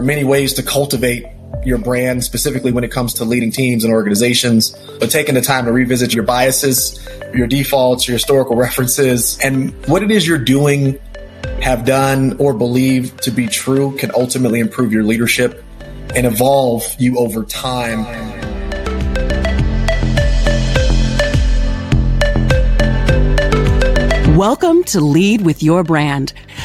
are many ways to cultivate your brand, specifically when it comes to leading teams and organizations, but taking the time to revisit your biases, your defaults, your historical references, and what it is you're doing, have done, or believe to be true can ultimately improve your leadership and evolve you over time. Welcome to Lead with Your Brand,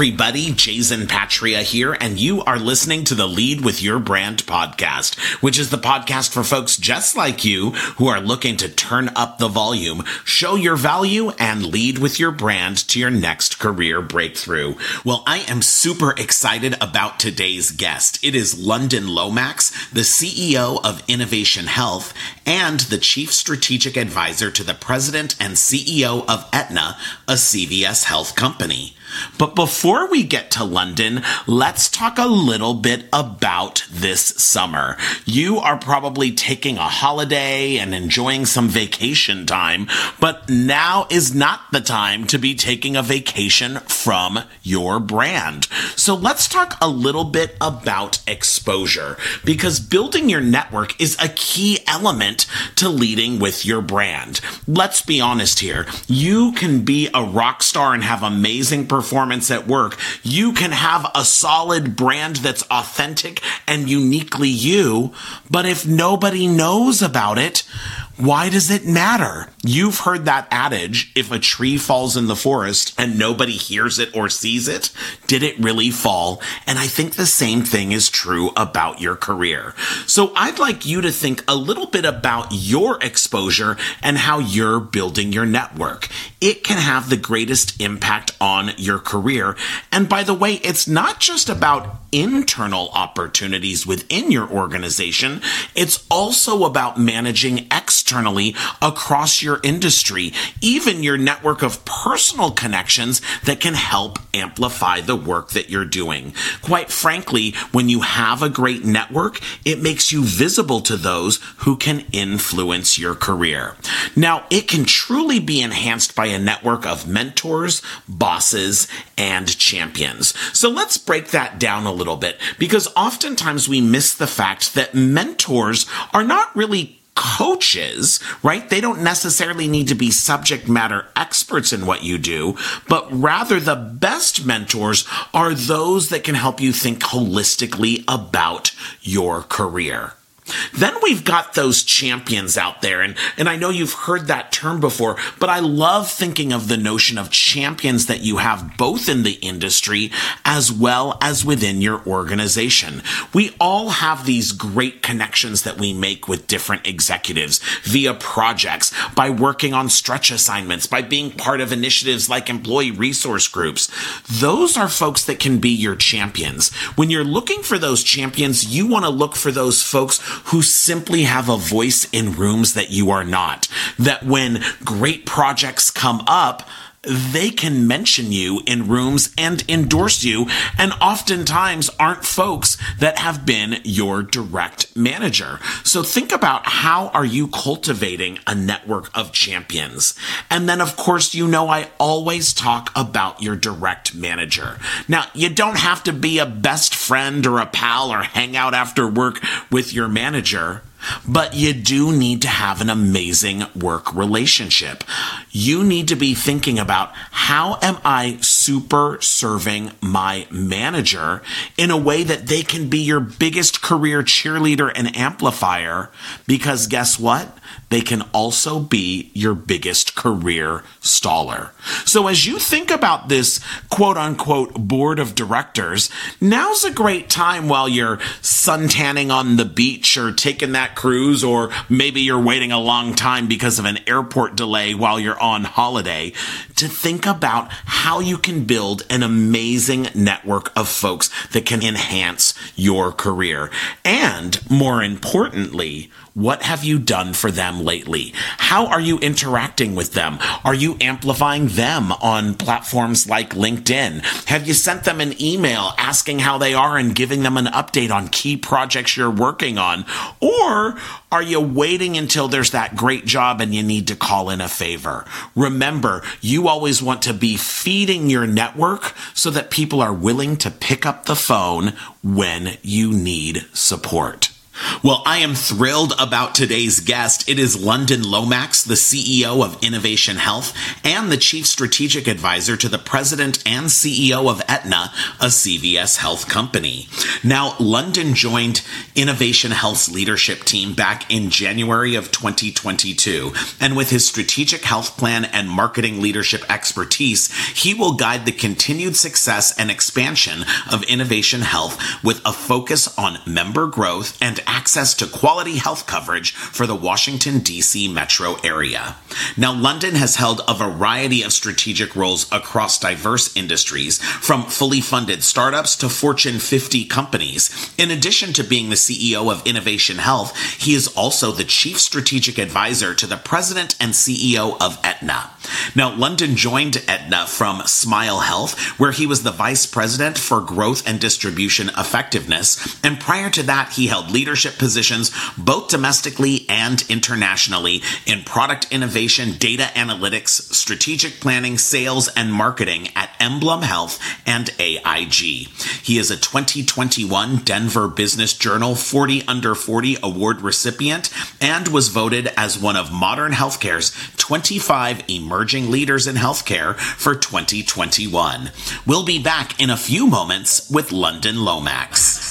Everybody, Jason Patria here, and you are listening to the Lead with Your Brand podcast, which is the podcast for folks just like you who are looking to turn up the volume, show your value, and lead with your brand to your next career breakthrough. Well, I am super excited about today's guest. It is London Lomax, the CEO of Innovation Health and the Chief Strategic Advisor to the President and CEO of Aetna, a CVS health company. But before we get to London, let's talk a little bit about this summer. You are probably taking a holiday and enjoying some vacation time, but now is not the time to be taking a vacation from your brand. So let's talk a little bit about exposure because building your network is a key element to leading with your brand. Let's be honest here. You can be a rock star and have amazing performance performance at work, you can have a solid brand that's authentic and uniquely you. But if nobody knows about it, why does it matter? You've heard that adage if a tree falls in the forest and nobody hears it or sees it, did it really fall? And I think the same thing is true about your career. So I'd like you to think a little bit about your exposure and how you're building your network. It can have the greatest impact on your career. And by the way, it's not just about internal opportunities within your organization. It's also about managing externally across your industry, even your network of personal connections that can help amplify the work that you're doing. Quite frankly, when you have a great network, it makes you visible to those who can influence your career. Now, it can truly be enhanced by a network of mentors, bosses, and champions. So let's break that down a little bit because oftentimes we miss the fact that mentors are not really coaches, right? They don't necessarily need to be subject matter experts in what you do, but rather the best mentors are those that can help you think holistically about your career. Then we've got those champions out there. And, and I know you've heard that term before, but I love thinking of the notion of champions that you have both in the industry as well as within your organization. We all have these great connections that we make with different executives via projects, by working on stretch assignments, by being part of initiatives like employee resource groups. Those are folks that can be your champions. When you're looking for those champions, you want to look for those folks who simply have a voice in rooms that you are not. That when great projects come up, they can mention you in rooms and endorse you, and oftentimes aren't folks that have been your direct manager. So think about how are you cultivating a network of champions? And then, of course, you know, I always talk about your direct manager. Now, you don't have to be a best friend or a pal or hang out after work with your manager. But you do need to have an amazing work relationship. You need to be thinking about how am I super serving my manager in a way that they can be your biggest career cheerleader and amplifier because guess what? they can also be your biggest career staller. So as you think about this quote unquote board of directors, now's a great time while you're suntanning on the beach or taking that cruise, or maybe you're waiting a long time because of an airport delay while you're on holiday to think about how you can build an amazing network of folks that can enhance your career. And more importantly, what have you done for them lately? How are you interacting with them? Are you amplifying them on platforms like LinkedIn? Have you sent them an email asking how they are and giving them an update on key projects you're working on? Or are you waiting until there's that great job and you need to call in a favor? Remember, you always want to be feeding your network so that people are willing to pick up the phone when you need support. Well, I am thrilled about today's guest. It is London Lomax, the CEO of Innovation Health and the Chief Strategic Advisor to the President and CEO of Aetna, a CVS Health company. Now, London joined Innovation Health's leadership team back in January of 2022. And with his strategic health plan and marketing leadership expertise, he will guide the continued success and expansion of Innovation Health with a focus on member growth and access to quality health coverage for the Washington, D.C. metro area. Now, London has held a variety of strategic roles across diverse industries, from fully funded startups to Fortune 50 companies. In addition to being the CEO of Innovation Health, he is also the Chief Strategic Advisor to the President and CEO of Aetna. Now, London joined Aetna from Smile Health, where he was the Vice President for Growth and Distribution Effectiveness, and prior to that, he held leadership leadership positions both domestically and internationally in product innovation, data analytics, strategic planning, sales, and marketing at Emblem Health and AIG. He is a 2021 Denver Business Journal 40 Under 40 award recipient and was voted as one of modern healthcare's 25 emerging leaders in healthcare for 2021. We'll be back in a few moments with London Lomax.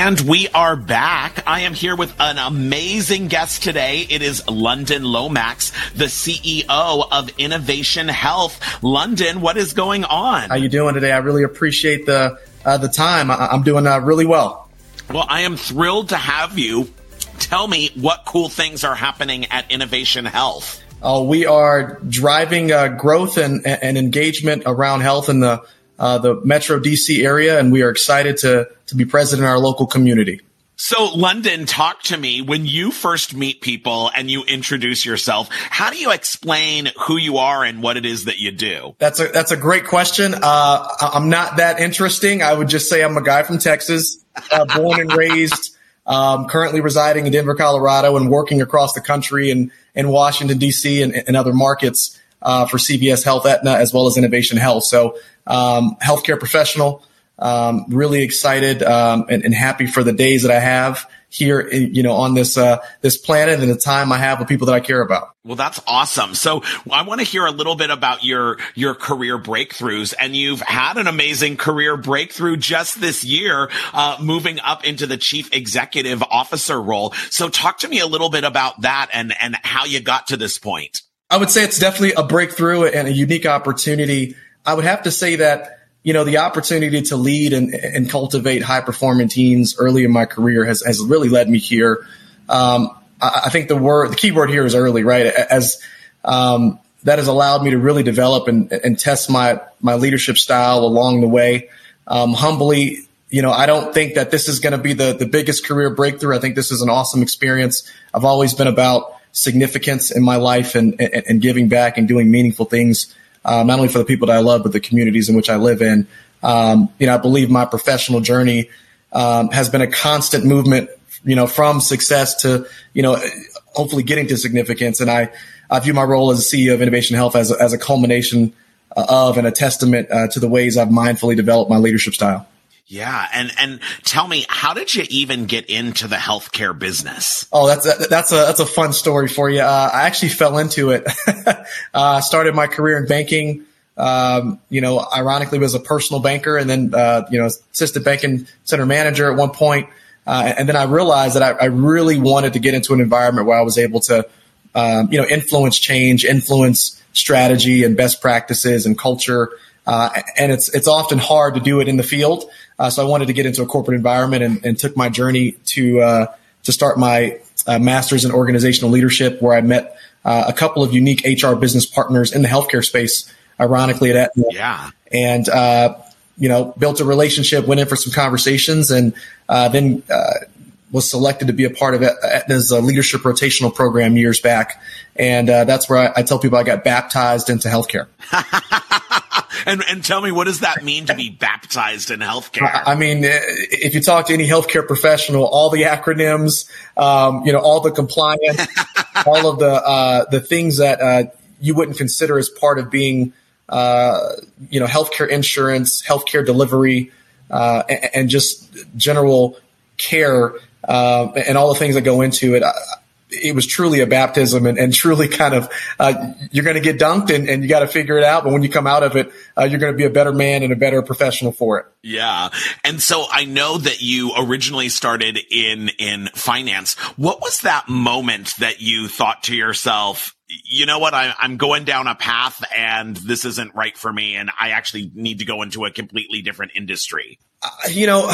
And we are back. I am here with an amazing guest today. It is London Lomax, the CEO of Innovation Health. London, what is going on? How are you doing today? I really appreciate the uh, the time. I- am doing uh, really well. Well, I am thrilled to have you. Tell me what cool things are happening at Innovation Health. Uh, we are driving uh, growth and, and engagement around health in the uh, the Metro DC area, and we are excited to to be present in our local community. So, London, talk to me. When you first meet people and you introduce yourself, how do you explain who you are and what it is that you do? That's a that's a great question. Uh, I'm not that interesting. I would just say I'm a guy from Texas, uh, born and raised. Um, currently residing in Denver, Colorado, and working across the country and in Washington D.C. and, and other markets uh, for CVS Health, Aetna, as well as Innovation Health. So um, healthcare professional. Um, really excited um, and, and, happy for the days that I have here, you know, on this uh, this planet and the time I have with people that I care about. Well, that's awesome. So I want to hear a little bit about your your career breakthroughs, and you've had an amazing career breakthrough just this year, uh, moving up into the chief executive officer role. So talk to me a little bit about that and and how you got to this point. I would say it's definitely a breakthrough and a unique opportunity I would have to say that, you know, the opportunity to lead and, and cultivate high performing teams early in my career has, has really led me here. Um, I, I, think the word, the key word here is early, right? As, um, that has allowed me to really develop and, and test my, my leadership style along the way. Um, humbly, you know, I don't think that this is going to be the, the biggest career breakthrough. I think this is an awesome experience. I've always been about significance in my life and, and, and giving back and doing meaningful things, uh, not only for the people that I love, but the communities in which I live in. Um, you know, I believe my professional journey um, has been a constant movement, you know, from success to, you know, hopefully getting to significance. And I, I view my role as CEO of Innovation Health as a, as a culmination uh, of and a testament uh, to the ways I've mindfully developed my leadership style. Yeah, and and tell me, how did you even get into the healthcare business? Oh, that's a, that's a that's a fun story for you. Uh, I actually fell into it. uh, started my career in banking. Um, you know, ironically, was a personal banker, and then uh, you know, assistant banking center manager at one point. Uh, and then I realized that I, I, really wanted to get into an environment where I was able to, um, you know, influence change, influence strategy and best practices and culture. Uh, and it's it's often hard to do it in the field. Uh, so I wanted to get into a corporate environment and, and took my journey to uh, to start my uh, master's in organizational leadership, where I met uh, a couple of unique HR business partners in the healthcare space. Ironically, at yeah, and uh, you know built a relationship, went in for some conversations, and then was selected to be a part of Aetna's leadership rotational program years back. And uh, that's where I, I, tell people I got baptized into healthcare. and, and tell me, what does that mean to be baptized in healthcare? I, I mean, uh, if you talk to any healthcare professional, all the acronyms, um, you know, all the compliance, all of the uh, the things that uh, you wouldn't consider as part of being, uh, you know, healthcare insurance, healthcare delivery, uh, and, and just general care uh, and all the things that go into it. It was truly a baptism and, and truly kind of uh, you're going to get dunked and, and you got to figure it out but when you come out of it uh, you're going to be a better man and a better professional for it. Yeah. And so i know that you originally started in in finance. What was that moment that you thought to yourself you know what? I, i'm going down a path and this isn't right for me and i actually need to go into a completely different industry? Uh, you know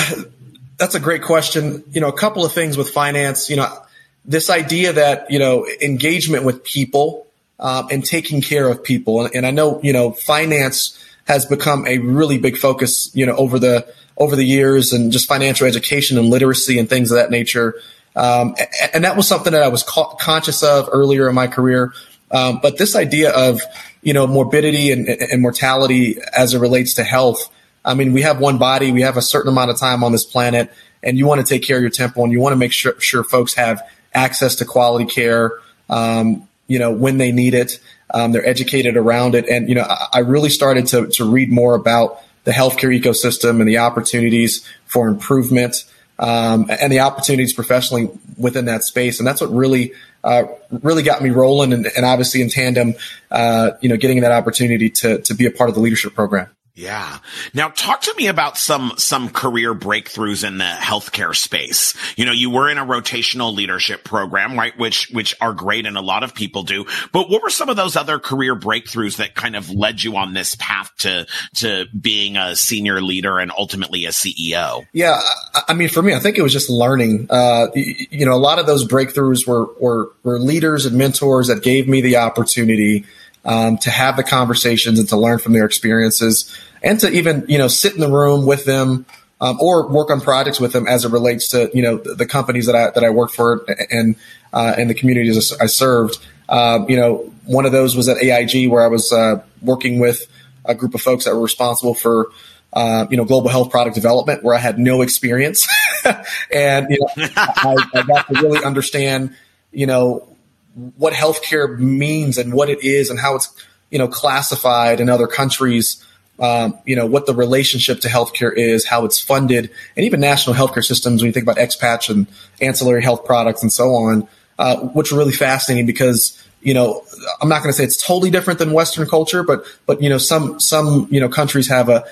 that's a great question. You know, a couple of things with finance. You know, this idea that you know engagement with people um, and taking care of people, and, and, I know you know finance has become a really big focus. You know, over the over the years, and just financial education and literacy and things of that nature. Um, and, that was something that I was conscious of earlier in my career. Um, but this idea of you know morbidity and, and mortality as it relates to health I mean, we have one body, we have a certain amount of time on this planet, and you want to take care of your temple and you want to make sure, sure folks have access to quality care, um, you know, when they need it. Um, they're educated around it. And, you know, I, I really started to, to read more about the healthcare ecosystem and the opportunities for improvement. Um, and the opportunities professionally within that space. And that's what really, uh, really got me rolling and, and obviously in tandem, uh, you know, getting that opportunity to, to be a part of the leadership program. Yeah. Now talk to me about some, some career breakthroughs in the healthcare space. You know, you were in a rotational leadership program, right? Which, which are great and a lot of people do. But what were some of those other career breakthroughs that kind of led you on this path to, to being a senior leader and ultimately a CEO? Yeah. I mean, for me, I think it was just learning. Uh, you know, a lot of those breakthroughs were, were, were leaders and mentors that gave me the opportunity um, to have the conversations and to learn from their experiences and to even, you know, sit in the room with them um, or work on projects with them as it relates to, you know, the, the companies that I, that I work for and, uh, and the communities I served. Uh, you know, one of those was at AIG where I was uh, working with a group of folks that were responsible for, uh, you know, global health product development where I had no experience. and, you know, I, I got to really understand, you know, what healthcare means and what it is and how it's you know classified in other countries. Um, you know what the relationship to healthcare is, how it's funded, and even national healthcare systems. When you think about expat and ancillary health products and so on, uh, which are really fascinating because you know I'm not going to say it's totally different than Western culture, but but you know some some you know countries have a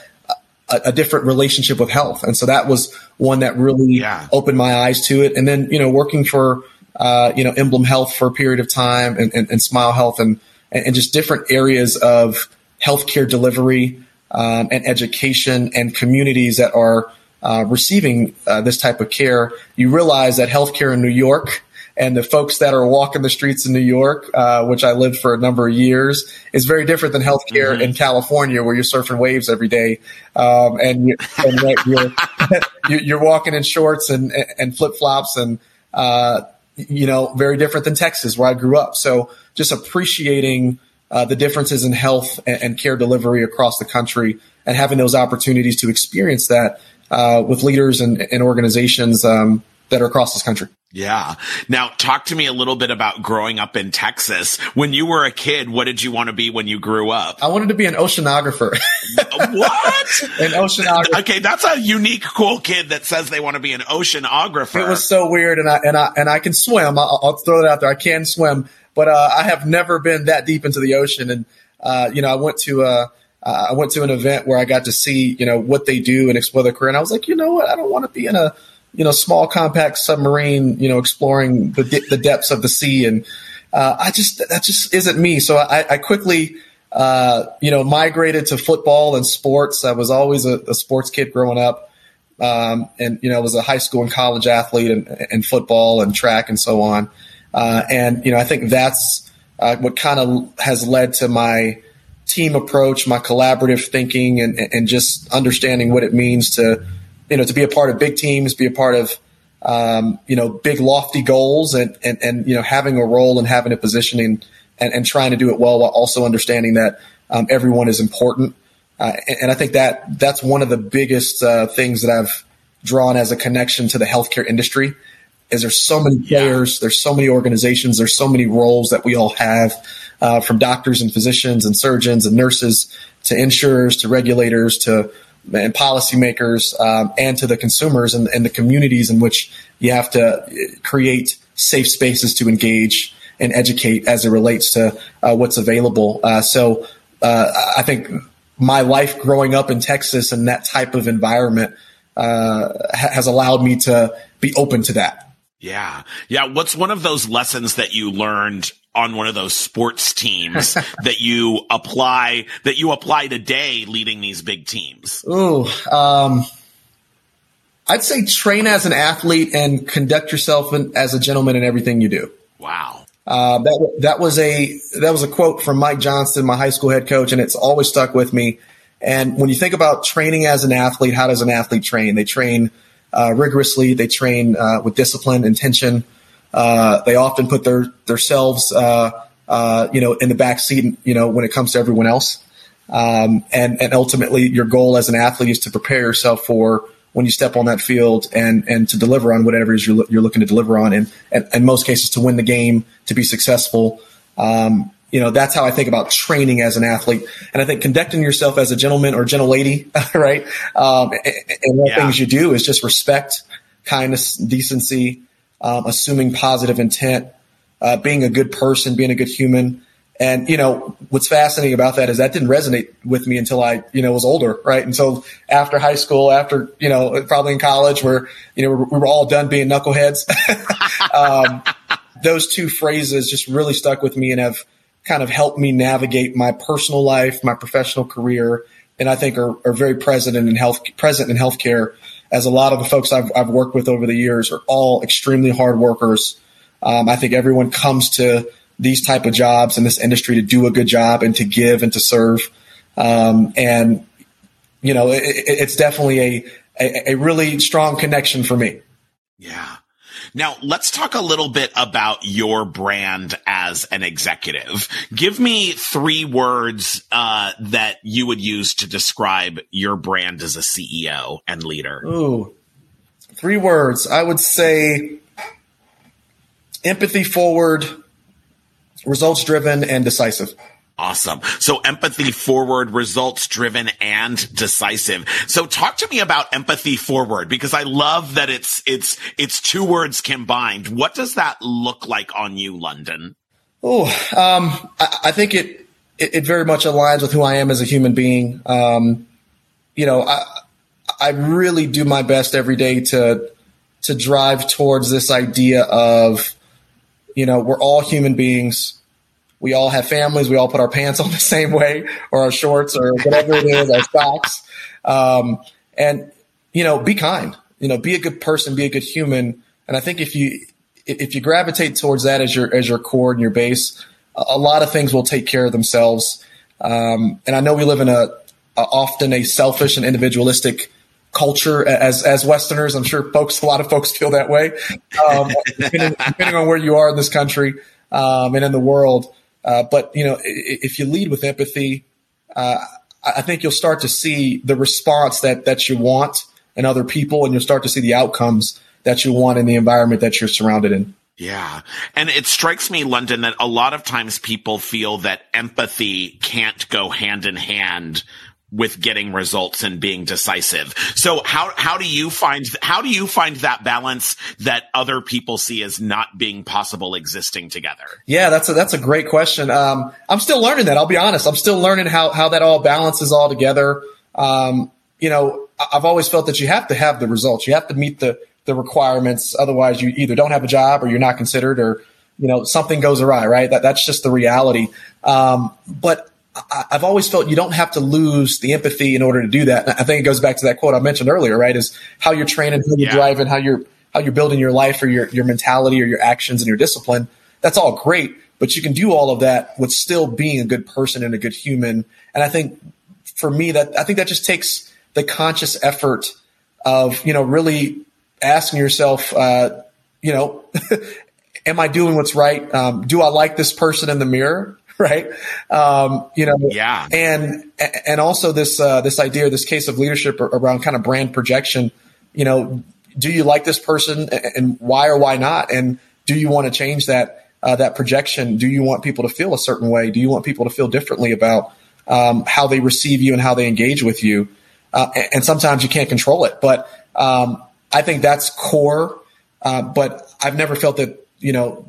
a, a different relationship with health, and so that was one that really yeah. opened my eyes to it. And then you know working for uh, you know, Emblem Health for a period of time and, and, and Smile Health and, and just different areas of healthcare delivery um, and education and communities that are uh, receiving uh, this type of care, you realize that healthcare in New York and the folks that are walking the streets in New York, uh, which I lived for a number of years, is very different than healthcare mm-hmm. in California, where you're surfing waves every day, um, and, you, and you're, you're, you're walking in shorts and and flip flops and uh, you know, very different than Texas where I grew up. So just appreciating uh, the differences in health and, and, care delivery across the country and having those opportunities to experience that uh, with leaders and, and organizations um, that are across this country. Yeah. Now talk to me a little bit about growing up in Texas. When you were a kid, what did you want to be when you grew up? I wanted to be an oceanographer. what? an oceanographer. Okay, that's a unique, cool kid that says they want to be an oceanographer. It was so weird, and I and I and I can swim. I'll, I'll throw that out there. I can swim, but uh, I have never been that deep into the ocean. And uh, you know, I went to uh, I went to an event where I got to see you know what they do and explore their career, and I was like, you know what, I don't want to be in a you know, small compact submarine, you know, exploring the, the depths of the sea. And uh, I just, that just isn't me. So I, I quickly, uh, you know, migrated to football and sports. I was always a, a sports kid growing up. Um, and, you know, was a high school and college athlete and, and football and track and so on. Uh, and, you know, I think that's uh, what kind of has led to my team approach, my collaborative thinking and, and just understanding what it means to, you know, to be a part of big teams, be a part of, um, you know, big lofty goals and, and, and, you know, having a role and having a positioning and, and trying to do it well while also understanding that um, everyone is important. Uh, and, and, I think that that's one of the biggest uh, things that I've drawn as a connection to the healthcare industry is there's so many players, yeah. there's so many organizations, there's so many roles that we all have, uh, from doctors and physicians and surgeons and nurses to insurers to regulators to and policymakers um, and to the consumers and, and, the communities in which you have to create safe spaces to engage and educate as it relates to uh, what's available. Uh, so uh, I think my life growing up in Texas and that type of environment uh, has allowed me to be open to that. Yeah. Yeah. What's one of those lessons that you learned on one of those sports teams that you apply that you apply today leading these big teams? Ooh, um, I'd say train as an athlete and conduct yourself in, as a gentleman in everything you do. Wow. Uh, that that was a that was a quote from Mike Johnston, my high school head coach, and it's always stuck with me. And when you think about training as an athlete, how does an athlete train? They train uh, rigorously. They train uh, with discipline, intention. Uh, they often put their themselves, uh, uh, you know, in the back seat, you know, when it comes to everyone else. Um, and and ultimately, your goal as an athlete is to prepare yourself for when you step on that field and and to deliver on whatever it is you're, you're looking to deliver on, and, and in most cases to win the game, to be successful. Um, you know, that's how I think about training as an athlete. And I think conducting yourself as a gentleman or gentle lady, right? Um, and, and yeah. things you do is just respect, kindness, decency, um, assuming positive intent, uh, being a good person, being a good human. And, you know, what's fascinating about that is that didn't resonate with me until I, you know, was older, right? Until after high school, after, you know, probably in college where, you know, we were all done being knuckleheads. um, those two phrases just really stuck with me and have kind of helped me navigate my personal life, my professional career, and I think are, are very present in health, present in healthcare as a lot of the folks I've, I've worked with over the years are all extremely hard workers. Um, I think everyone comes to these type of jobs in this industry to do a good job and to give and to serve. Um, and you know, it, it's definitely a, a, a really strong connection for me. Yeah. Now let's talk a little bit about your brand as an executive. Give me three words uh, that you would use to describe your brand as a CEO and leader. Ooh, three words. I would say empathy forward, results driven, and decisive. Awesome. So empathy forward, results driven and decisive. So talk to me about empathy forward because I love that it's, it's, it's two words combined. What does that look like on you, London? Oh, um, I, I, think it, it, it, very much aligns with who I am as a human being. Um, you know, I, I really do my best every day to, to drive towards this idea of, you know, we're all human beings we all have families. We all put our pants on the same way or our shorts or whatever it is, our socks. Um, and, you know, be kind, you know, be a good person, be a good human. And I think if you, if you gravitate towards that as your, as your core and your base, a lot of things will take care of themselves. Um, and I know we live in a, a often a selfish and individualistic culture as as Westerners. I'm sure folks, a lot of folks feel that way, um, depending, depending, on where you are in this country um, and in the world. Uh, but you know, if you lead with empathy, uh, I think you'll start to see the response that that you want in other people, and you'll start to see the outcomes that you want in the environment that you're surrounded in. Yeah. And it strikes me, London, that a lot of times people feel that empathy can't go hand in hand with getting results and being decisive. So how, how do you find, how do you find that balance that other people see as not being possible existing together? Yeah, that's a, that's a great question. Um, I'm still learning that. I'll be honest. I'm still learning how, how that all balances all together. Um, you know, I've always felt that you have to have the results. You have to meet the, the requirements. Otherwise you either don't have a job or you're not considered or, you know, something goes awry, right? That, that's just the reality. Um, but I've always felt you don't have to lose the empathy in order to do that. I think it goes back to that quote I mentioned earlier, right? Is how you're training, how you're yeah. driving, how you're how you're building your life or your your mentality or your actions and your discipline. That's all great, but you can do all of that with still being a good person and a good human. And I think for me that I think that just takes the conscious effort of you know really asking yourself, uh, you know, am I doing what's right? Um, do I like this person in the mirror? right? Um, you know, yeah. And, and also this, uh, this idea, this case of leadership around kind of brand projection, you know, do you like this person and why or why not? And do you want to change that, uh, that projection? Do you want people to feel a certain way? Do you want people to feel differently about, um, how they receive you and how they engage with you? Uh, and sometimes you can't control it, but, um, I think that's core. Uh, but I've never felt that, you know,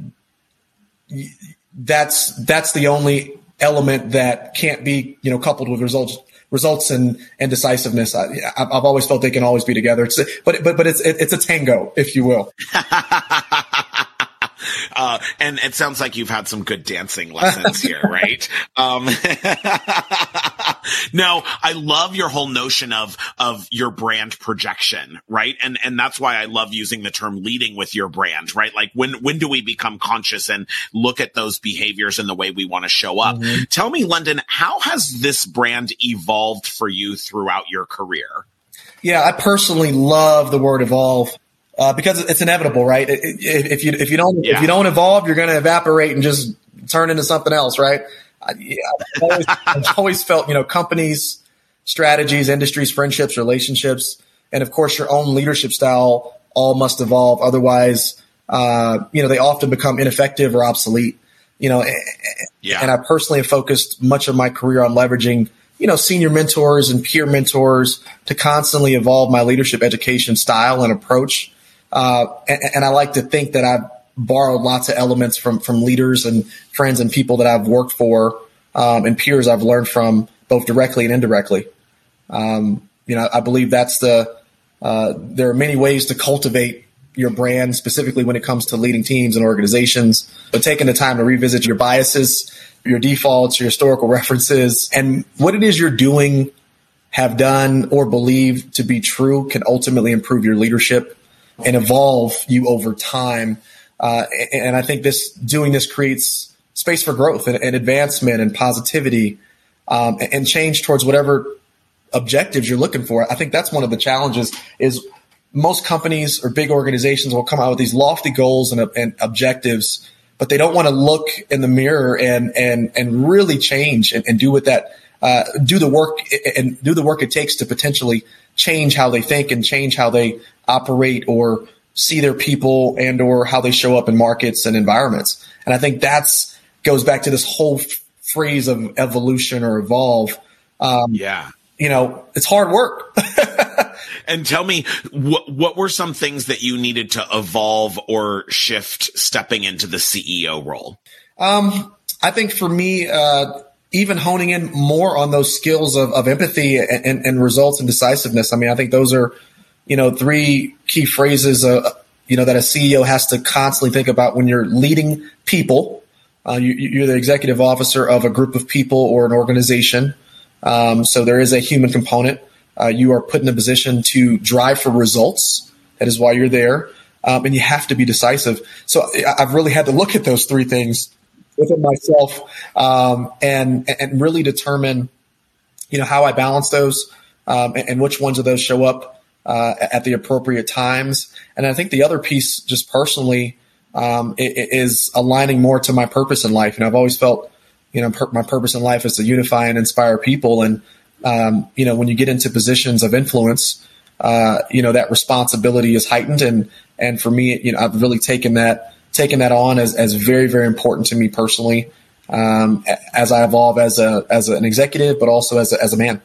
that's that's the only element that can't be you know coupled with results results and and decisiveness. I, have always felt they can always be together. It's but but but it's it's a tango, if you will. Uh, and it sounds like you've had some good dancing lessons here, right? Um, no, I love your whole notion of, of your brand projection, right? And, and that's why I love using the term leading with your brand, right? Like when, when do we become conscious and look at those behaviors and the way we want to show up? Mm-hmm. Tell me, London, how has this brand evolved for you throughout your career? Yeah, I personally love the word evolve uh, because it's inevitable, right? If you if you don't yeah. if you don't evolve, you're going to evaporate and just turn into something else, right? I, have always, I've always felt, you know, companies, strategies, industries, friendships, relationships, and of course your own leadership style all must evolve. Otherwise, uh, you know, they often become ineffective or obsolete. You know, yeah. and I personally have focused much of my career on leveraging you know, senior mentors and peer mentors to constantly evolve my leadership education style and approach. Uh, and, and, I like to think that I've borrowed lots of elements from from leaders and friends and people that I've worked for um, and peers I've learned from both directly and indirectly. Um, you know, I believe that's the uh, there are many ways to cultivate your brand, specifically when it comes to leading teams and organizations. But taking the time to revisit your biases, your defaults, your historical references, and what it is you're doing, have done, or believe to be true can ultimately improve your leadership and evolve you over time. Uh, and I think this doing this creates space for growth and, and advancement and positivity um, and change towards whatever objectives you're looking for. I think that's one of the challenges is most companies or big organizations will come out with these lofty goals and, and objectives, but they don't want to look in the mirror and and and really change and, and do what that uh, do the work and do the work it takes to potentially change how they think and change how they operate or see their people and or how they show up in markets and environments. And I think that's goes back to this whole f- phrase of evolution or evolve. Um, yeah. You know, it's hard work. and tell me what what were some things that you needed to evolve or shift stepping into the CEO role? Um, I think for me, uh, even honing in more on those skills of, of empathy and, and, and, results and decisiveness. I mean, I think those are, you know, three key phrases, uh, you know, that a CEO has to constantly think about when you're leading people. Uh, you, are the executive officer of a group of people or an organization. Um, so there is a human component. Uh, you are put in a position to drive for results. That is why you're there. Um, and you have to be decisive. So I've really had to look at those three things within myself um, and and really determine you know how I balance those um, and, and, which ones of those show up uh, at the appropriate times. And I think the other piece, just personally, um, is aligning more to my purpose in life. And I've always felt, you know, my purpose in life is to unify and inspire people. And um, you know, when you get into positions of influence, uh, you know, that responsibility is heightened. And and for me, you know, I've really taken that taken that on as as very very important to me personally um, as I evolve as a as an executive, but also as a, as a man.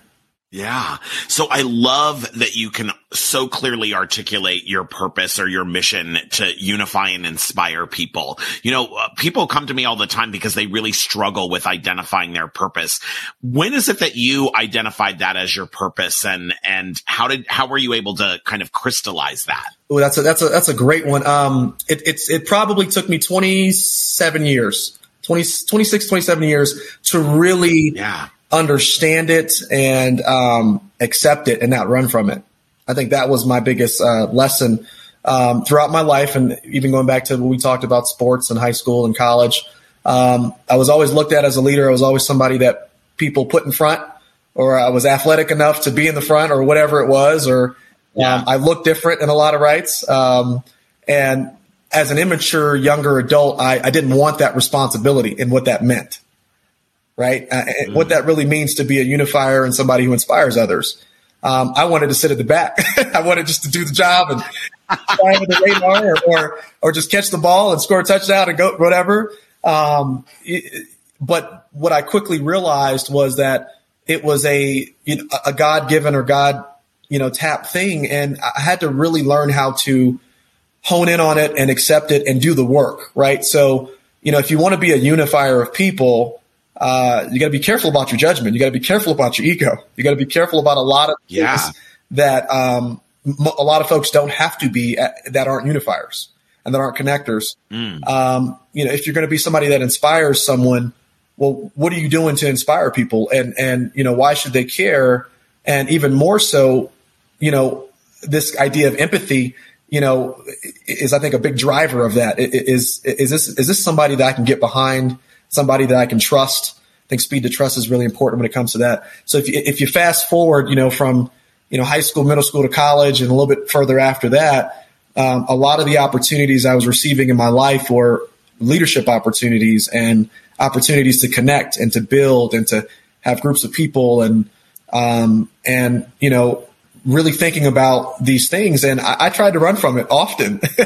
Yeah. So I love that you can so clearly articulate your purpose or your mission to unify and inspire people. You know, uh, people come to me all the time because they really struggle with identifying their purpose. When is it that you identified that as your purpose and, and how did, how were you able to kind of crystallize that? Oh, that's a, that's a, that's a great one. Um, it, it's, it probably took me 27 years, 20, 26, 27 years to really yeah understand it and um, accept it and not run from it. I think that was my biggest uh, lesson um, throughout my life, and even going back to when we talked about sports in high school and college. Um, I was always looked at as a leader. I was always somebody that people put in front, or I was athletic enough to be in the front, or whatever it was, or yeah. Um, I looked different in a lot of rights. Um, and as an immature younger adult, I, I didn't want that responsibility and what that meant right? Uh, mm. What that really means to be a unifier and somebody who inspires others. Um, I wanted to sit at the back. I wanted just to do the job and fly under the radar, or, or, or just catch the ball and score a touchdown and go whatever. Um, it, but what I quickly realized was that it was a you know, a God given or God you know tap thing, and I had to really learn how to hone in on it and accept it and do the work. Right. So you know, if you want to be a unifier of people, uh, you got to be careful about your judgment. You got to be careful about your ego. You got to be careful about a lot of yeah. things that um, a lot of folks don't have to be at, that aren't unifiers and that aren't connectors. Mm. Um, you know, if you're going to be somebody that inspires someone, well, what are you doing to inspire people? And and you know, why should they care? And even more so, you know, this idea of empathy, you know, is I think a big driver of that. Is is this is this somebody that I can get behind? Somebody that I can trust. I think speed to trust is really important when it comes to that. So if you, if you fast forward, you know, from, you know, high school, middle school to college and a little bit further after that, um, a lot of the opportunities I was receiving in my life were leadership opportunities and opportunities to connect and to build and to have groups of people and, um, and, you know, really thinking about these things. And I, I tried to run from it often.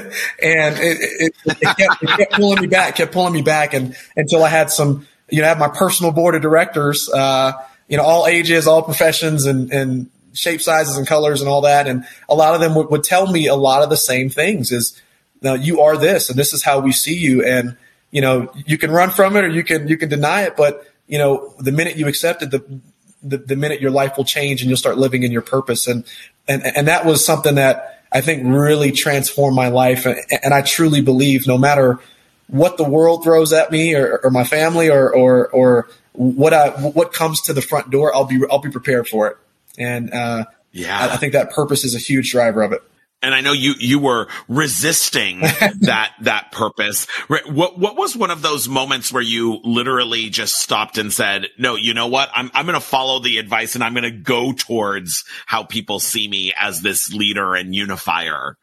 and it, it, it, kept, it, kept, pulling me back, kept pulling me back. And until I had some, you know, I have my personal board of directors, uh, you know, all ages, all professions and, and shape sizes and colors and all that. And a lot of them would, would tell me a lot of the same things is, now you are this and this is how we see you. And, you know, you can run from it or you can, you can deny it. But, you know, the minute you accept it, the, the, the minute your life will change and you'll start living in your purpose. And, and, and that was something that I think really transformed my life. And, and I truly believe no matter what the world throws at me or, or my family or, or, or what I, what comes to the front door, I'll be, I'll be prepared for it. And, uh, yeah, I, I think that purpose is a huge driver of it and I know you you were resisting that that purpose. What what was one of those moments where you literally just stopped and said, "No, you know what? I'm I'm going to follow the advice and I'm going to go towards how people see me as this leader and unifier."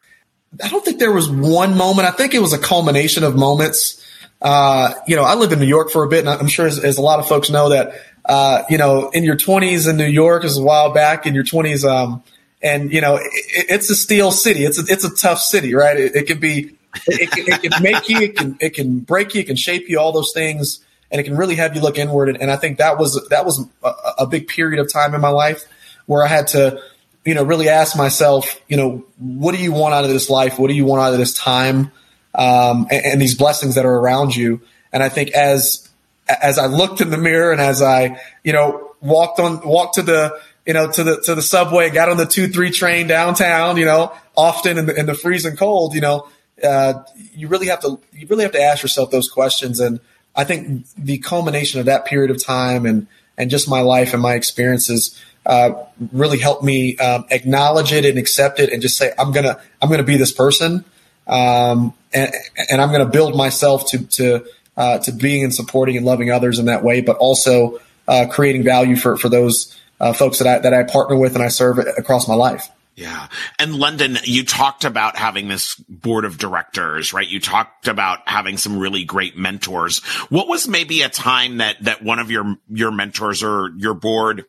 I don't think there was one moment. I think it was a culmination of moments. Uh, you know, I lived in New York for a bit, and I'm sure as, as a lot of folks know that, uh, you know, in your 20s in New York is a while back. In your 20s, um, and you know it, it's a steel city. It's a, it's a tough city, right? It, it can be, it, it, it, can make you, it can it can break you, it can shape you, all those things, and it can really have you look inward. And, and I think that was that was a, a, big period of time in my life where I had to, you know, really ask myself, you know, what do you want out of this life? What do you want out of this time? Um, and, and these blessings that are around you. And I think as as I looked in the mirror and as I, you know, walked on walked to the you know, to the to the subway, got on the two three train downtown, you know, often in the in the freezing cold, you know, uh, you really have to you really have to ask yourself those questions. And I think the culmination of that period of time and and just my life and my experiences uh, really helped me um, acknowledge it and accept it and just say I'm gonna I'm gonna be this person um, and, and I'm gonna build myself to to uh, to being and supporting and loving others in that way, but also uh, creating value for for those uh, folks that I that I partner with and I serve across my life. Yeah. And London, you talked about having this board of directors, right? You talked about having some really great mentors. What was maybe a time that, that one of your, your mentors or your board,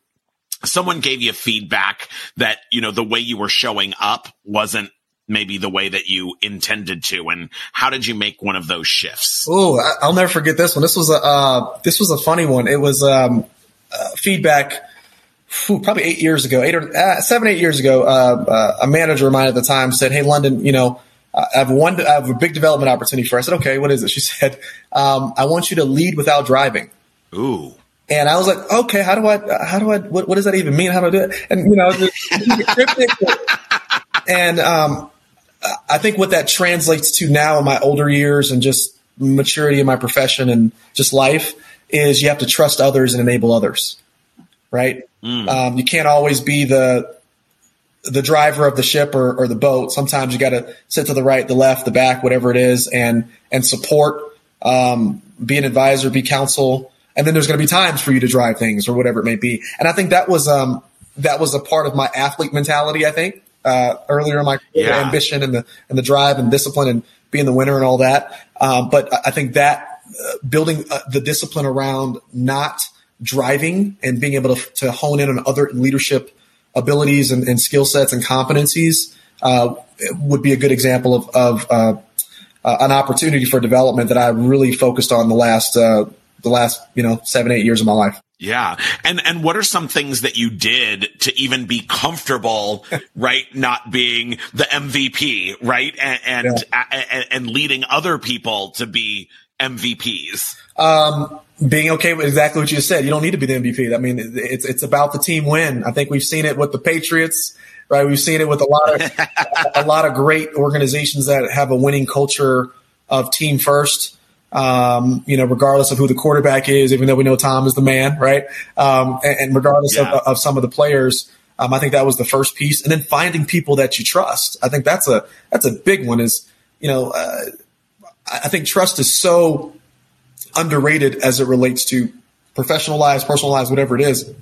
someone gave you feedback that, you know, the way you were showing up wasn't maybe the way that you intended to and how did you make one of those shifts oh i'll never forget this one this was a uh, this was a funny one it was um, uh, feedback probably eight years ago, eight or uh, seven, eight years ago, uh, uh, a manager of mine at the time said, "Hey, London, you know." I have one. I have a big development opportunity for. Us. I said, "Okay, what is it?" She said, um, "I want you to lead without driving." Ooh. And I was like, "Okay, how do I? How do I? What, what does that even mean? How do I do it?" And you know, and um, I think what that translates to now in my older years and just maturity in my profession and just life is you have to trust others and enable others right? Mm. Um, you can't always be the the driver of the ship or, or the boat. Sometimes you got to sit to the right, the left, the back, whatever it is, and and support, um, be an advisor, be counsel, and then there's going to be times for you to drive things or whatever it may be. And I think that was um, that was a part of my athlete mentality. I think uh, earlier in my yeah. ambition and the and the drive and discipline and being the winner and all that. Um, but I think that uh, building uh, the discipline around not driving and being able to, to hone in on other leadership abilities and, and skill sets and competencies uh, would be a good example of, of uh, uh, an opportunity for development that I really focused on the last uh, the last you know seven eight years of my life. Yeah. And, and what are some things that you did to even be comfortable, right? Not being the MVP, right? And, and, yeah. and, and, leading other people to be MVPs? Um, being okay with exactly what you said. You don't need to be the MVP. I mean, it's, it's about the team win. I think we've seen it with the Patriots, right? We've seen it with a lot of, a lot of great organizations that have a winning culture of team first. Um, you know, regardless of who the quarterback is, even though we know Tom is the man, right? Um, and, and, regardless yeah. of, of, some of the players, um, I think that was the first piece. And then finding people that you trust. I think that's a, that's a big one is, you know, uh, I think trust is so underrated as it relates to professional lives, personal lives, whatever it is.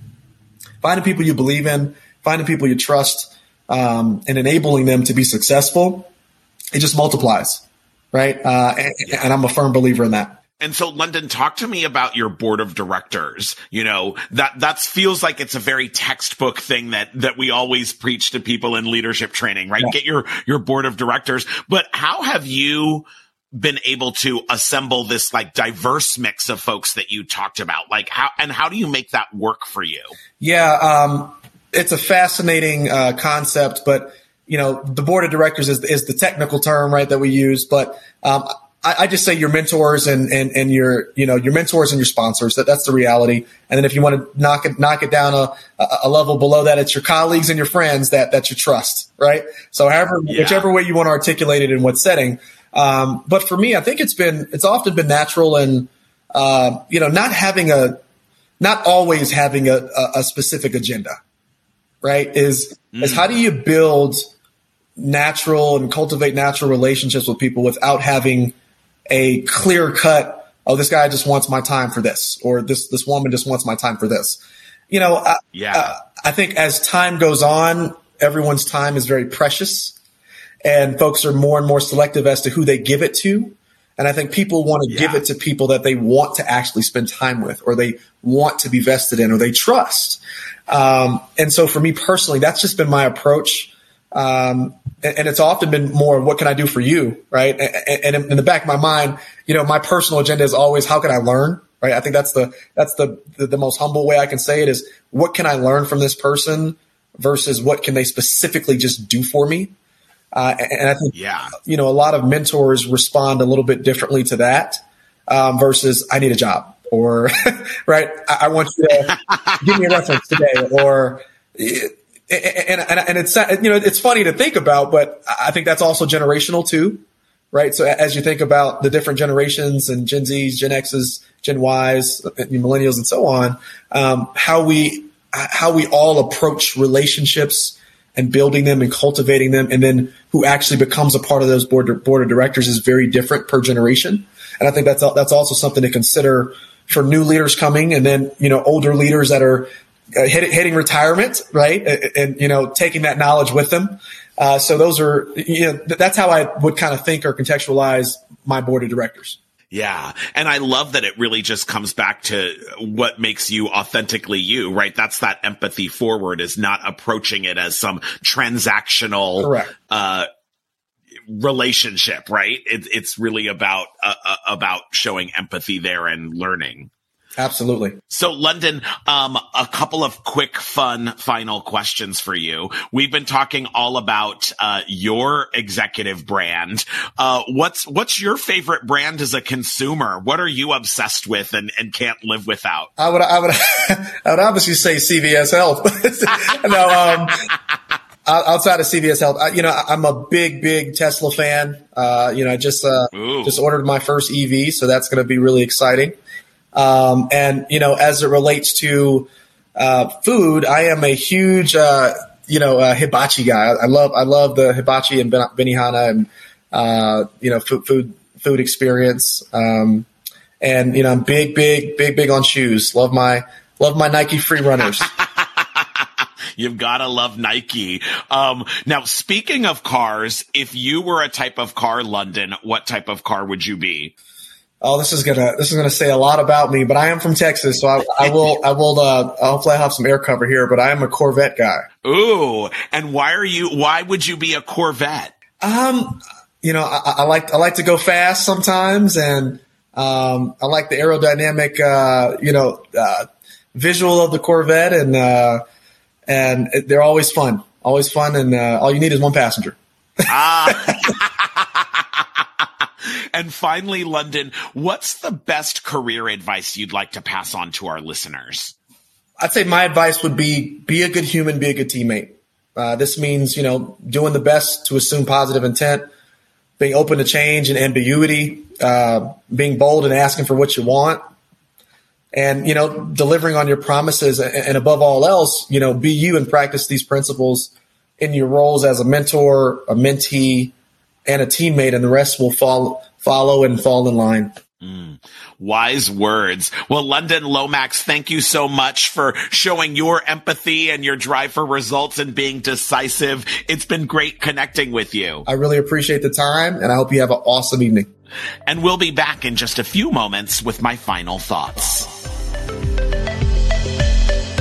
Finding people you believe in, finding people you trust, um, and enabling them to be successful, it just multiplies, right? Uh, and, and I'm a firm believer in that. And so London, talk to me about your board of directors. You know, that, that feels like it's a very textbook thing that, that we always preach to people in leadership training, right? Yeah. Get your, your board of directors. But how have you been able to assemble this like diverse mix of folks that you talked about? Like how, and how do you make that work for you? Yeah. Um, it's a fascinating uh, concept, but you know, the board of directors is, is the technical term, right, that we use. But um, I, I, just say your mentors and, and, and your, you know, your mentors and your sponsors. That that's the reality. And then if you want to knock it knock it down a, a level below that, it's your colleagues and your friends that that you trust, right? So however, yeah. whichever way you want to articulate it in what setting. Um, but for me, I think it's been it's often been natural and uh, you know not having a not always having a, a, a specific agenda, right? Is mm. is how do you build natural and cultivate natural relationships with people without having a clear cut oh this guy just wants my time for this or this this woman just wants my time for this you know I, yeah uh, i think as time goes on everyone's time is very precious and folks are more and more selective as to who they give it to. And I think people want to yeah. give it to people that they want to actually spend time with, or they want to be vested in, or they trust. Um, and so for me personally, that's just been my approach. Um, and, and, it's often been more, what can I do for you? Right. And, and, in the back of my mind, you know, my personal agenda is always, how can I learn? Right. I think that's the, that's the, the, the most humble way I can say it is, what can I learn from this person versus what can they specifically just do for me? Uh, and I think, yeah. you know, a lot of mentors respond a little bit differently to that um, versus I need a job or, right, I, I, want you to give me a reference today or, and, and, and it's, you know, it's funny to think about, but I think that's also generational too, right? So as you think about the different generations and Gen Zs, Gen Xs, Gen Ys, millennials and so on, um, how we, how we all approach relationships, and building them and cultivating them, and then who actually becomes a part of those board board of directors is very different per generation. And I think that's that's also something to consider for new leaders coming, and then you know older leaders that are uh, hit, hitting retirement, right? And, and, you know, taking that knowledge with them. Uh, so those are, you know, th- that's how I would kind of think or contextualize my board of directors. Yeah. And I love that it really just comes back to what makes you authentically you, right? That's that empathy forward is not approaching it as some transactional, Correct. uh, relationship, right? It, it's really about, uh, uh, about showing empathy there and learning. Absolutely. So, London, um, a couple of quick, fun final questions for you. We've been talking all about uh, your executive brand. Uh, what's what's your favorite brand as a consumer? What are you obsessed with and, and can't live without? I would, I would, I would obviously say CVS Health. no, um, outside of CVS Health, I, you know, I'm a big, big Tesla fan. Uh, you know, I just uh, just ordered my first EV, so that's going to be really exciting. Um, and you know, as it relates to uh, food, I am a huge uh, you know uh, hibachi guy. I love I love the hibachi and Benihana and uh, you know food food food experience. Um, and you know, I'm big big big big on shoes. Love my love my Nike free runners. You've gotta love Nike. Um, now, speaking of cars, if you were a type of car, London, what type of car would you be? Oh, this is gonna this is gonna say a lot about me. But I am from Texas, so I, I will I will uh, hopefully I have some air cover here. But I am a Corvette guy. Ooh, and why are you? Why would you be a Corvette? Um, you know, I, I like I like to go fast sometimes, and um, I like the aerodynamic, uh, you know, uh, visual of the Corvette, and uh, and they're always fun, always fun, and uh, all you need is one passenger. ah. And finally, London, what's the best career advice you'd like to pass on to our listeners? I'd say my advice would be be a good human, be a good teammate. Uh, this means, you know, doing the best to assume positive intent, being open to change and ambiguity, uh, being bold and asking for what you want, and, you know, delivering on your promises. And, and above all else, you know, be you and practice these principles in your roles as a mentor, a mentee, and a teammate, and the rest will fall follow and fall in line. Mm, wise words. Well, London Lomax, thank you so much for showing your empathy and your drive for results and being decisive. It's been great connecting with you. I really appreciate the time and I hope you have an awesome evening. And we'll be back in just a few moments with my final thoughts.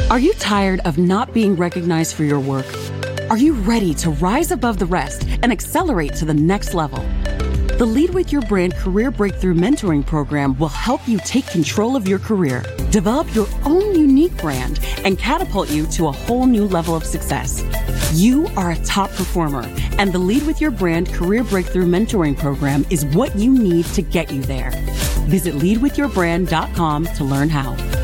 Are you tired of not being recognized for your work? Are you ready to rise above the rest and accelerate to the next level? The Lead with Your Brand Career Breakthrough Mentoring Program will help you take control of your career, develop your own unique brand, and catapult you to a whole new level of success. You are a top performer, and the Lead with Your Brand Career Breakthrough Mentoring Program is what you need to get you there. Visit leadwithyourbrand.com to learn how.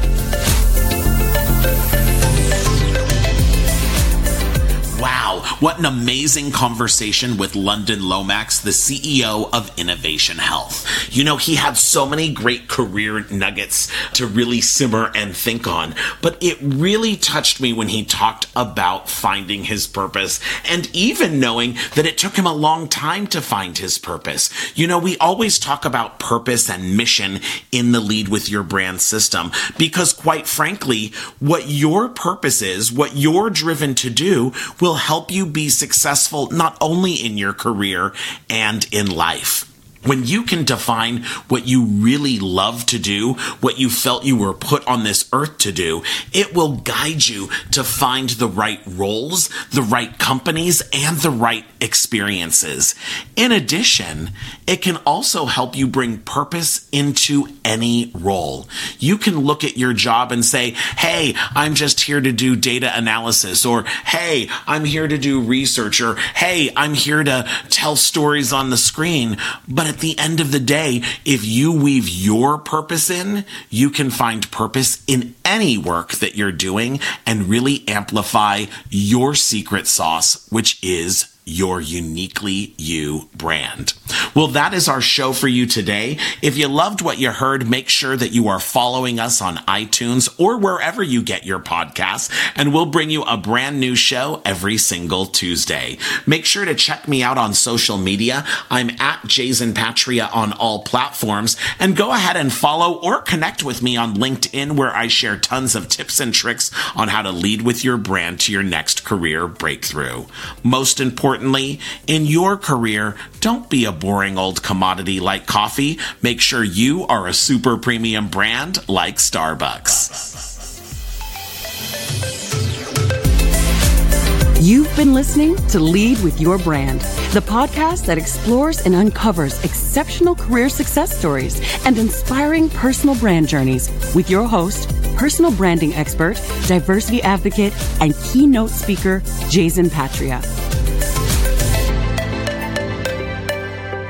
What an amazing conversation with London Lomax, the CEO of Innovation Health. You know, he had so many great career nuggets to really simmer and think on, but it really touched me when he talked about finding his purpose and even knowing that it took him a long time to find his purpose. You know, we always talk about purpose and mission in the lead with your brand system because quite frankly, what your purpose is, what you're driven to do will help you be successful not only in your career and in life when you can define what you really love to do, what you felt you were put on this earth to do, it will guide you to find the right roles, the right companies, and the right experiences. In addition, it can also help you bring purpose into any role. You can look at your job and say, Hey, I'm just here to do data analysis, or Hey, I'm here to do research, or Hey, I'm here to tell stories on the screen. But at the end of the day, if you weave your purpose in, you can find purpose in any work that you're doing and really amplify your secret sauce, which is your uniquely you brand. Well, that is our show for you today. If you loved what you heard, make sure that you are following us on iTunes or wherever you get your podcasts, and we'll bring you a brand new show every single Tuesday. Make sure to check me out on social media. I'm at Jason Patira on all platforms, and go ahead and follow or connect with me on LinkedIn, where I share tons of tips and tricks on how to lead with your brand to your next career breakthrough. Most importantly, in your career, don't be a boring old commodity like coffee. Make sure you are a super premium brand like Starbucks. You've been listening to Lead with Your Brand, the podcast that explores and uncovers exceptional career success stories and inspiring personal brand journeys with your host, personal branding expert, diversity advocate, and keynote speaker, Jason Patira.